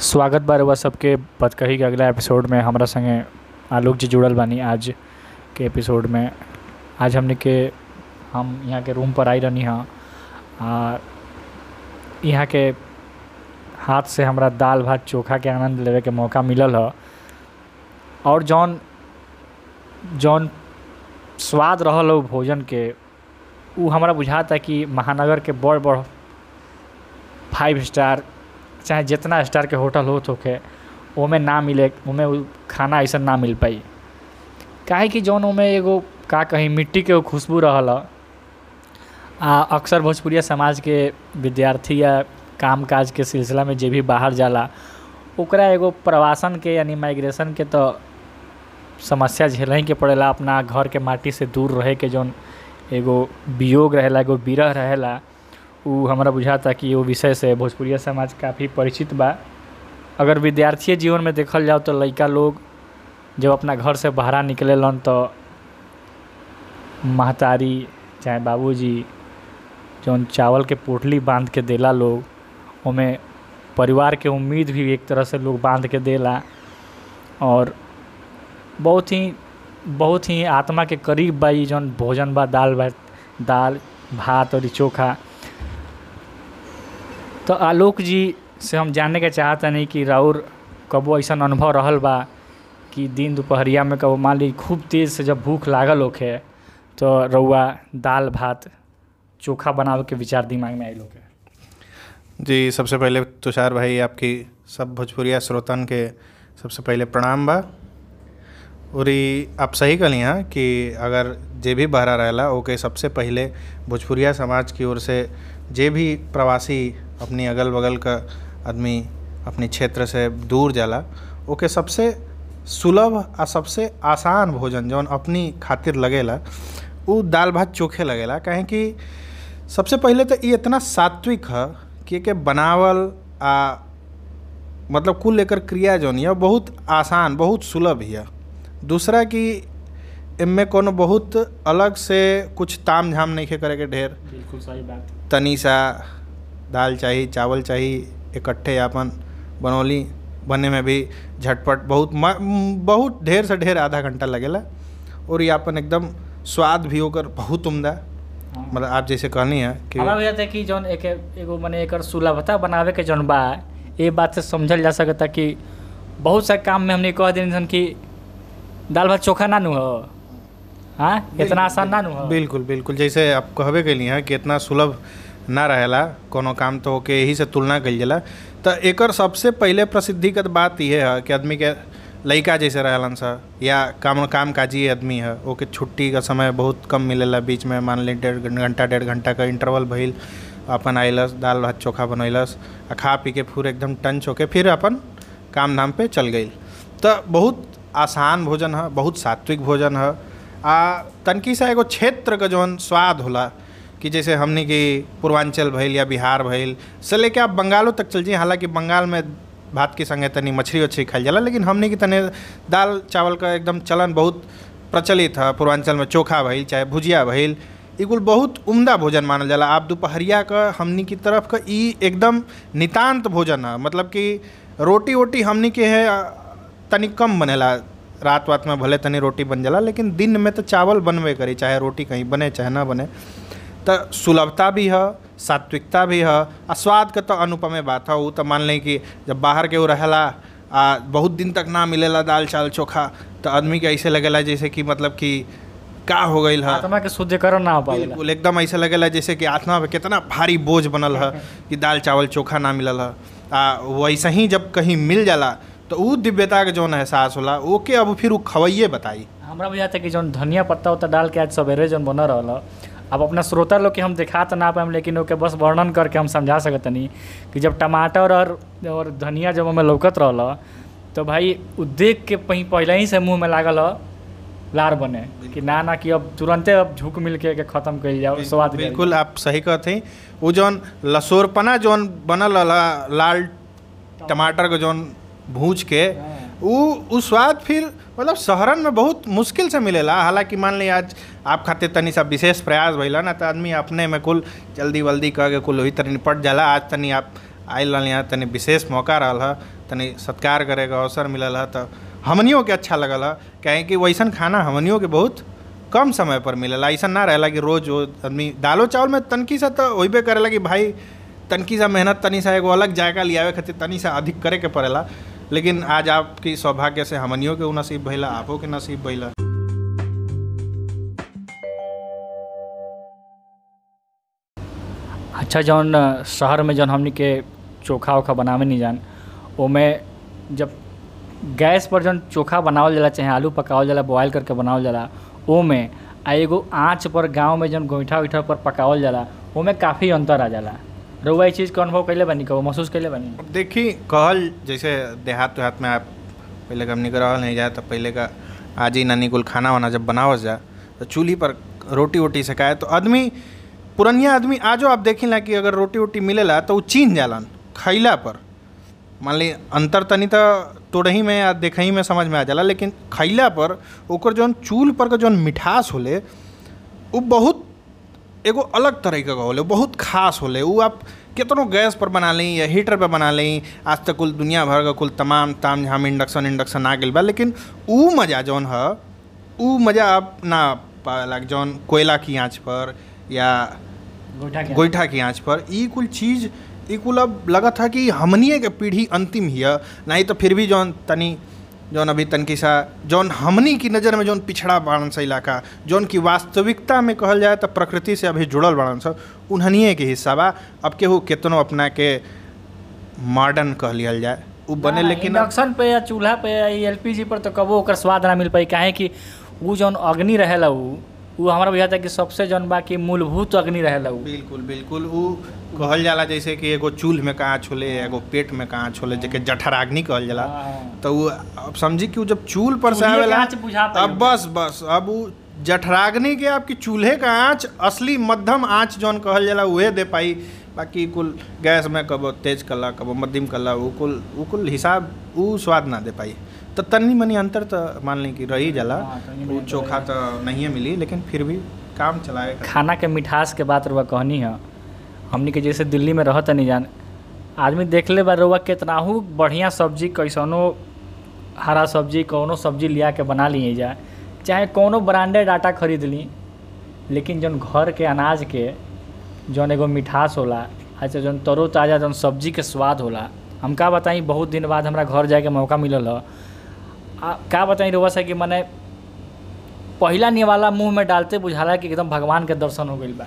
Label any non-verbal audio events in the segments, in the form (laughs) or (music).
स्वागत बा रउआ सबके। बतकही के अगला एपिसोड में हमारा संगे आलोक जी जुड़ल बानी आज के एपिसोड में। आज हमने के, हम यहाँ के रूम पर आई रहनी हाँ। आ, यहाँ के हाथ से हमरा दाल भात चोखा के आनंद लेवे के मौका मिलल ह। और जौन जौन स्वाद रहल हो भोजन के, उ हमरा बुझाता कि महानगर के बड़ बड़ फाइव स्टार चाहे जितना स्टार के होटल होत होखे ओमे ना मिले, ओमे उ खाना ऐसा ना मिल पाई। काहे कि जौन ओमे एगो का कहीं मिट्टी के खुशबू रहल, आ अक्सर भोजपुरिया समाज के विद्यार्थी या काम काज के सिलसिला में जे भी बाहर जाला, ओकरा एगो प्रवासन के यानी माइग्रेशन के तो समस्या झेलही के पड़ेला, अपना घर के माटी से दूर रहे के जौन एगो वियोग रहेला, एगो विरह रहेला। उ हमरा बुझाता कि वो विषय से भोजपुरिया समाज काफ़ी परिचित बा। अगर विद्यार्थी जीवन में देखल जाओ तो लइका लोग जब अपना घर से बाहर निकलेलन तो महतारी, चाहे बाबूजी, जौन चावल के पोटली बाँध के देला लोग, ओमे परिवार के उम्मीद भी एक तरह से लोग बाँध के देला। और बहुत ही बहुत ही आत्मा के करीब बा जौन भोजन बा, दाल भात दाल, भात और चोखा। तो आलोक जी से हम जानने के चाहता नहीं कि राउर कबो ऐसा अनुभव रहल बा कि दिन दोपहरिया में कबो मान ली खूब तेज़ से जब भूख लागल होखे तो रउआ दाल, भात, चोखा बनावे के विचार दिमाग में आइल होखे। जी, सबसे पहले तुषार भाई आपकी सब भोजपुरिया श्रोतन के सबसे पहले प्रणाम बा। और आप सही कहली हैं कि अगर जे भी बहरा रहेला, ओके सबसे पहले भोजपुरिया समाज की ओर से जे भी प्रवासी अपनी अगल बगल का आदमी अपनी क्षेत्र से दूर जाला ओके सबसे सुलभ आ सबसे आसान भोजन जौन अपनी खातिर लगेला उ दाल भात चोखे लगेला। काहे कि सबसे पहले तो ये इतना सात्विक है कि एके बनावल आ मतलब कुल एकर क्रिया जौन है बहुत आसान बहुत सुलभ है दूसरा कि इनमें कोनो बहुत अलग से कुछ ताम झाम नहीं करे के ढेर। बिल्कुल सही बात। तनी सा दाल चाहिए चावल चाहिए इकट्ठे अपन बनौली। बने में भी झटपट बहुत बहुत ढेर से ढेर आधा घंटा लगेला। और ये आपन एकदम स्वाद भी ओकर बहुत उम्दा। मतलब आप जैसे कहनी है कि हमरा बुझाता है कि जौन एक एगो मने एकर सुलभता बनावे के जौन बा ये बात से समझल जा सकता कि बहुत सा काम में हमने कह दिन कि दाल भात चोखा ना नु हो। हाँ? इतना आसान ना नु हो। बिल्कुल बिल्कुल। जैसे आप कहबे कैली हैं कि इतना सुलभ ना रहेला, कोनो काम तो ओके यही से तुलना कइल जाला। तो एकर सबसे पहले प्रसिद्धि के बात ये है, कि आदमी के लइका जैसे रहलन सा, या काम काम काजी आदमी है, ओके छुट्टी का समय बहुत कम मिलेला बीच में मान ली डेढ़ घंटा डेढ़ घंटा का इंटरवल भइल, अपन आइलस, दाल भात चोखा बनैलस, आ खा पी के पूरे एकदम टंच होके फिर अपन काम धाम पे चल गई तो बहुत आसान भोजन है, बहुत सात्विक भोजन है, आ तनकी सा एगो क्षेत्र का जौन स्वाद होला कि जैसे हमनी की पूर्वांचल भइल या बिहार भइल से लेके आप बंगालों तक चल जाइए। हालाँकि बंगाल में भात के संगे तनी मछली वछली खाइल जाला लेकिन हमनी की तने दाल चावल का एकदम चलन बहुत प्रचलित है। पूर्वांचल में चोखा भइल चाहे भुजिया भइल कुल बहुत उम्दा भोजन मानल जाला। आप दोपहरिया का हमनी की तरफ़ का ई एकदम नितान्त भोजन है। मतलब कि रोटी वोटी हमनी के है अ, तनी कम बनेला। रात वात में भले तनी रोटी बन जाला लेकिन दिन में तो चावल बनबे करी चाहे रोटी कहीं बने चाहे ना बने। तो सुलभता भी है सात्विकता भी है। आ स्वाद के तो अनुपमे बात है वो तो मान लें कि जब बाहर के वो रहेला आ बहुत दिन तक ना मिलेला दाल चावल चोखा तो आदमी के ऐसे लगेला जैसे कि मतलब कि का हो गई है। आत्मा के शुद्धिकरण ना हो बिल्कुल एकदम ऐसा लगेला जैसे कि आत्मा पे कितना भारी बोझ बनल है कि दाल चावल चोखा ना मिलल है। आ वैसे ही जब कहीं मिल जाला तो उ दिव्यता के जौन एहसास होला ओके अब फिर उ खवैये बताई। हमारा बुझाता कि जौन धनिया पत्ता उत्ता डाल के आज सवेरे जौन बन रहल ह, अब अपना श्रोता लोग के हम दिखा तो ना पाएम लेकिन ओके बस वर्णन करके हम समझा सकतनी कि जब टमाटर और और धनिया जब हमें लौकत रहल तो भाई उ देख के पही पहले ही से मुँह में लागल ह लार बने कि ना ना कि अब तुरंते अब झुक मिल के, के खत्म कर जाओ स्वाद बिल्कुल आप सही कहते हैं वो जौन लसोरपना जौन बनल लाल टमाटर। के जौन भूज के उ स्वाद फिर मतलब शहरन में बहुत मुश्किल से मिलेला। हालाँकि मान ली आज आप खातिर तनी सा विशेष प्रयास भइला ना तो आदमी अपने में कुल जल्दी वल्दी कह के कुल वही तरह निपट जाला। आज तनी आप आयल यहाँ तनी विशेष मौका रहल है, तनी सत्कार करे के अवसर मिलल है तो हमनियों के अच्छा लगल है। काहे कि वैसन खाना हमनियों के बहुत कम समय पर मिलेला। ऐसा ना रहेला कि रोज वो आदमी दालो चावल में तनकी सा तो होइबे करेला कि भाई तनकी सा मेहनत तनी सा एगो अलग जायका लियावे खातिर तनी सा अधिक करे के पड़ेला। लेकिन आज आपकी सौभाग्य से हमनियों के नसीब भइला, आपो के नसीब भइला। अच्छा जौन शहर में जौन हमनी के चोखा ओखा बनावे नहीं जान ओमे जब गैस पर जौन चोखा बनावल जाला, चाहे आलू पकावल जाला बॉयल करके बनावल जाला ओमे आ एगो आँच पर, गाँव में जौन गोइठा उइठा पर पकावल जाला ओमे काफ़ी अंतर आ जाला। रउआ चीज़ के अनुभव कैले बानी? कबो महसूस कैले बानी? देखी, कहल, जैसे देहात देहात में आप पहले का के रहल नहीं जाए तो पहले का आज ही नानी कुल खाना वाना जब बनावस जा तो चूल्ही पर रोटी वोटी सेकाए तो आदमी, पुरनिया आदमी, आजो आप देखिला कि अगर रोटी वोटी मिलेला तो उ चीन जालन खैला पर। मान ली, अंतर तनी तो तोड़ही में या देखही में समझ में आ जाला, लेकिन खैला पर, ओकर जौन पर के जौन मिठास होले उ बहुत एगो अलग तरीके का होले बहुत खास होले। उ आप केतनो गैस पर बना ली या हीटर पर बना ली आज तक कुल दुनिया भर का कुल तमाम ताम झाम इंडक्शन इंडक्शन आ गइल बा लेकिन उ मज़ा जौन ह उ मज़ा आप ना पाला जौन कोयला की आँच पर या गोईठा की आँच पर ई कुल चीज़ ई कुल अब लगा था कि हमनिए के पीढ़ी अंतिम ही है नहीं तो फिर भी जौन तनी जौन अभी तन सा जौन हमनी की नज़र में जौन पिछड़ा बाड़न सा इलाका जौन की वास्तविकता में कहल जाए तो प्रकृति से अभी जुड़ल बाड़न सा उन्हनिए के हिस्सा बा अब केहू केतनो अपना के मॉडर्न कह लिया जाए उ बने लेकिन इंडक्शन पे या चूल्हा पे या एलपीजी पर तो कबो ओकर स्वाद ना मिल पाई काहे कि वो जौन अग्नि रहे उ उ हमारा बुझाता कि सबसे जौन बा कि मूलभूत अग्नि रहेला उ बिल्कुल बिल्कुल। उ कहल जाला जैसे कि एगो चूल्ह में कहाँ छोले एगो पेट में कहाँ छोले जेके जठराग्नि कहल जाला। हाँ। तो वो अब समझी कि वो जब चूल्ह पर से आवेला अब बस बस अब वो जठराग्नि के आपकी चूल्हे का आँच असली मध्यम आँच जौन कहल जाला उहे दे पाई। बाकी कुल गैस में कबो तेज कला कबो मध्यम कला उ कुल उ कुल हिसाब उ स्वाद ना दे पाई। तो तनी मनी अंतर तो मान ली कि रही जाला। हाँ, वो चोखा तो नहीं मिली लेकिन फिर भी काम चलाए खाना के मिठास के बात रुआ कहनी है। हमनी के जैसे दिल्ली में रहत नहीं जान। आदमी देख ले बा रुआ केतनाहू बढ़िया सब्ज़ी कैसनो हरा सब्ज़ी कौनो सब्ज़ी लिया के बना लिए जा। चाहे कौनो ब्रांडेड आटा खरीद ली लेकिन जौन घर के अनाज के जौन एगो मिठास होला अच्छा जौन तरो ताज़ा जौन सब्ज़ी के स्वाद होला हम का बताई बहुत दिन बाद हमरा घर जाए के मौका मिलल ह। का बताई रुआ से कि मने पहिला निवाला मुँह में डालते बुझाला कि एकदम भगवान के दर्शन हो गई बा।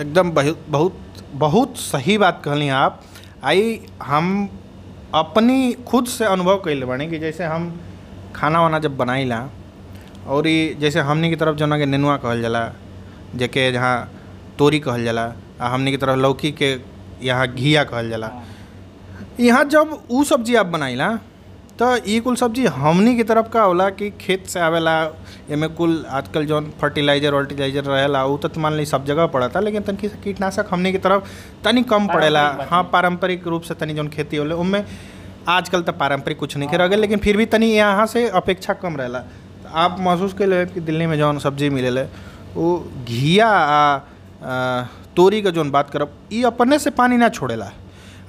एकदम बहुत बहुत सही बात कहली आप। आई हम अपनी खुद से अनुभव कैले बानी कि जैसे हम खाना वाना जब बनाइला और ये जैसे हमनी की तरफ़ जना के नेनुआ कहल जाला जेके जहाँ तोरी कहल जाला आ हमनी की तरफ़ लौकी के यहाँ घिया कहल जाला। यहाँ जब ऊ सब्ज़ी आप बनाइला तो ई कुल सब्ज़ी हमनी की तरफ़ का होला कि खेत से आवेला एमे कुल आजकल जौन फर्टिलाइज़र वर्टिलाइजर रहेला ऊ तो मान ली सब जगह पड़ता लेकिन तनकी कीटनाशक हमनी की तरफ़ तनी कम पड़ेला। हाँ। है। पारंपरिक रूप से तनी जौन खेती होले उनमें आजकल तो पारंपरिक कुछ नहीं के रह गए लेकिन फिर भी तनी यहाँ से अपेक्षा कम रहेला। आप महसूस कर ले कि दिल्ली में जो सब्ज़ी मिले वो घिया आ आ, तोरी के जो बात करब ये अपने से पानी ना छोड़ेला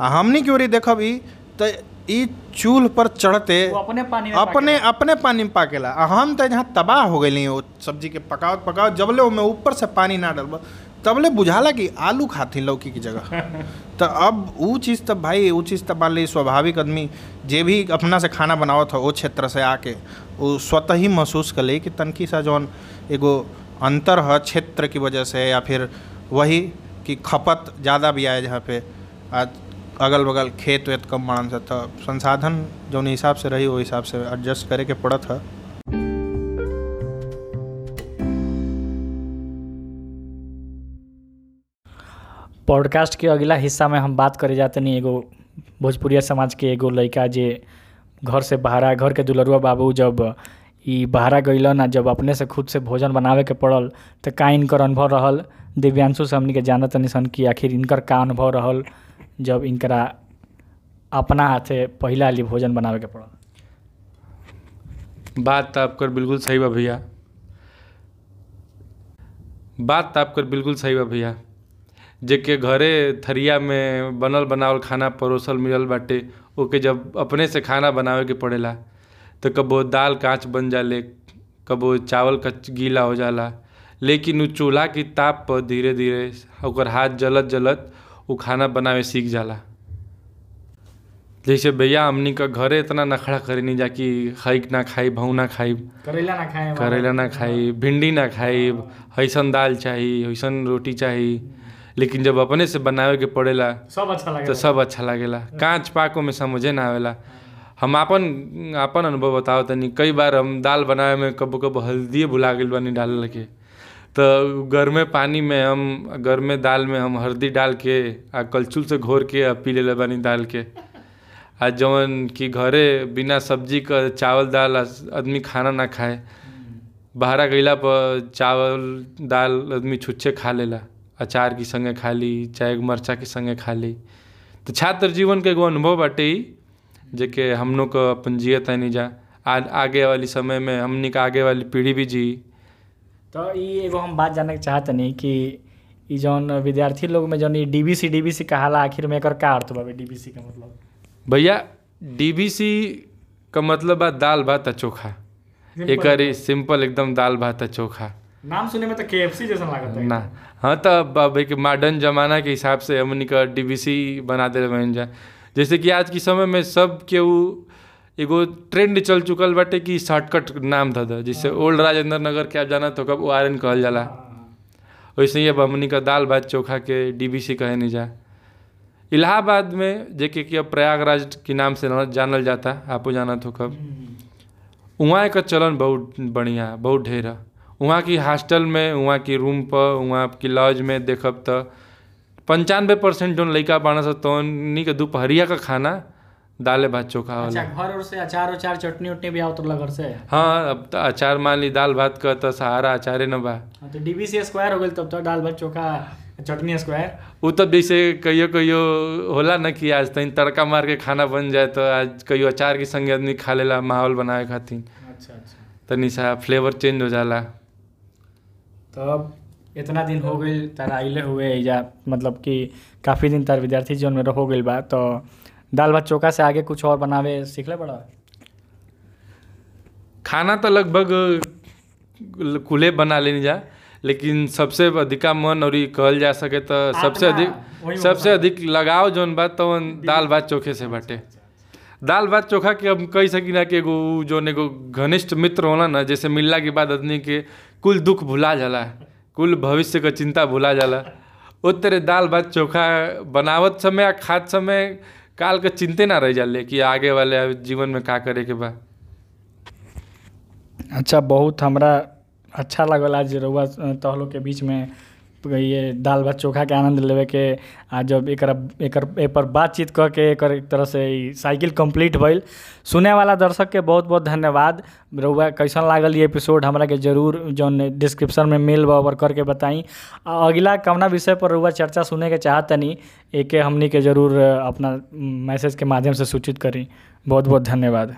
आ हमनी के ओरी देखब ई? तो ई चूल्ह पर चढ़ते अपने पानी में अपने अपने पानी में पाकेला। आ हम तो जहाँ तबाह हो गई वो सब्ज़ी के पकाओ पकावत जबले में ऊपर से पानी ना डलबा तबले बुझाला कि आलू खाती लौकी की जगह। (laughs) तो अब ऊ चीज़ तब भाई ऊ चीज़ तब मान ली स्वाभाविक आदमी जे भी अपना से खाना बनावत हो वो क्षेत्र से आके वो स्वतः ही महसूस कर ले कि तनकी सा जौन एगो अंतर है क्षेत्र की वजह से या फिर वही कि खपत ज़्यादा भी आए जहाँ पे आज अगल बगल खेत वेत कम मारन से तो संसाधन जौन हिसाब से रही वो हिसाब से एडजस्ट करे के पड़त है। पॉडकास्ट के अगला हिस्सा में हम बात करे जाते नहीं एगो भोजपुरिया समाज के एगो लड़का जे घर से बाहरा, घर के दुलरुआ बाबू जब ई बाहरा गइलन आ जब अपने से खुद से भोजन बनावे के पड़ल तो का इनकर अनुभव रहल? दिव्यांशु से हमनी के जानत सन कि आखिर इनकर का अनुभव रहल जब इनकरा अपना हाथे पहिला हाली भोजन बनावे के पड़ल? बात आपकर बिल्कुल सही बा भैया। बात आपकर बिल्कुल सही बा भैया। जेके घरे थरिया में बनल बनावल खाना परोसल मिलल बाटे ओके जब अपने से खाना बनावे के पड़ेला तो कबो दाल कांच बन जाले कबो चावल कच गीला हो जाला लेकिन उ चूल्हा की ताप पर धीरे धीरे ओकर हाथ जलत जलत उ खाना बनावे सीख जाला। जैसे भैया हमनी का घरे इतना नखड़ा करे नहीं जा कि खाई ना खाई भऊ ना खाई करेला ना खाए करेला ना खाई भिंडी ना खाई ऐसन दाल चाही ऐसन रोटी चाही लेकिन जब अपने से बनावे के पड़ेला सब अच्छा लगे तो सब अच्छा लागेला। कांच पाको में समझे ना आवेला। हम आपन आपन अनुभव बताओ तनी। कई बार हम दाल बनावे में कबो कबो हल्दी भुला गेल बानी डाल के तो गर्मे पानी में हम गर्मे दाल में हम हल्दी डाल के आ कलछुल से घोर के आ पी लेले बानी दाल के। आ जवन कि घरे बिना सब्ज़ी का चावल दाल आदमी खाना ना खाए। बाहरा गईला पर चावल दाल आदमी छुच्छे खा लेला। अचार की संगे खा ली चाहे मरचा के संगे खा ली। तो छात्र जीवन के एगो अनुभव बाटे ही जेके हम लोग का अपन जियत नहीं जा। आ, आगे वाली समय में हमनी का आगे वाली पीढ़ी भी जी। तो ई एगो हम बात जाने के चाहतनी कि ई जौन विद्यार्थी लोग में जौन ई डीबीसी डीबीसी कहाला आखिर में एकर का अर्थ बावे डीबीसी का मतलब? भैया डीबीसी का मतलब बा दाल भात आ चोखा। एकर ही। सिंपल एकदम दाल भात आ चोखा। नाम सुने में तो केएफसी जैसा लागत है। ना। हाँ तो अब एक मॉडर्न जमाना के हिसाब से हमनी का डीबीसी बना दे बन जा जैसे कि आज के समय में सब केहू एगो ट्रेंड चल चुकल बाटे कि शॉर्टकट नाम था था। जैसे ओल्ड राजेंद्र नगर के आप जाना तो कब ओ आर एन कहल जाला। वैसे ही अब हमनी का दाल भात चोखा के डी डीबीसी कहे नहीं जा। इलाहाबाद में जेके कि अब प्रयागराज के नाम से जानल जाता आपको जाना तो कब। वहाँ एक चलन बहुत बढ़िया बहुत ढेर। है वहाँ की हॉस्टल में वहाँ की रूम पर वहाँ की लॉज में देखब तो पंचानवे परसेंट जौन लड़का बारह सौ तो के दोपहरिया का खाना दाले भात चोखा अच्छा वाला घर और से अचार उचार चटनी उटनी भी आवत घर से? हाँ अब तो अचार मान ली दाल भात का तो सहारा अचारे न बा। हाँ, तो डीबीसी स्क्वायर हो गेल तब तो दाल भात चोखा चटनी स्क्वायर उ तब जैसे कहियो कहियो होला न कि आज तनी तड़का मार के खाना बन जाए तो आज कहियो अचार के संगे आदमी खा लेला माहौल बनाए खातिर। अच्छा अच्छा। तनी सा फ्लेवर चेंज हो जाला। तो अब इतना दिन हो गई तार आइले हुए या मतलब कि काफ़ी दिन तार विद्यार्थी जीवन में हो गई बा तो दाल भात चोखा से आगे कुछ और बनावे सीखले पड़ा? खाना तो लगभग कुले बना लेनी जा लेकिन सबसे अधिका मन और कहल जा सके तो सबसे अधिक सबसे अधिक लगाव जौन बात तो दाल भात चोखे से बाटे। दाल भात चोखा के हम कह सकी ना कि एगो उ जौन एगो घनिष्ठ मित्र होला ना जैसे मिलला के बाद आदमी के कुल दुख भुला जाला, कुल भविष्य का चिंता भुला जाला। वो तेरे दाल भात चोखा बनावत समय आ खात समय काल के चिंते ना रह जाले कि आगे वाले जीवन में का करे के बा। अच्छा बहुत हमरा अच्छा लगल आज रउआ तहलो के बीच में। ये दाल भात चोखा के आनंद लेवे के आज जब एक पर बातचीत कऽ के एक तरह से साइकिल कंप्लीट भइल। सुने वाला दर्शक के बहुत बहुत धन्यवाद। रउआ कैसन लागल ये एपिसोड हमरा के ज़रूर जौन डिस्क्रिप्शन में मेल बा ओवर करके बताई। आ अगला कवना विषय पर रउआ चर्चा सुने के चाहतनी एके हमनी के ज़रूर अपना मैसेज के माध्यम से सूचित करी। बहुत बहुत धन्यवाद।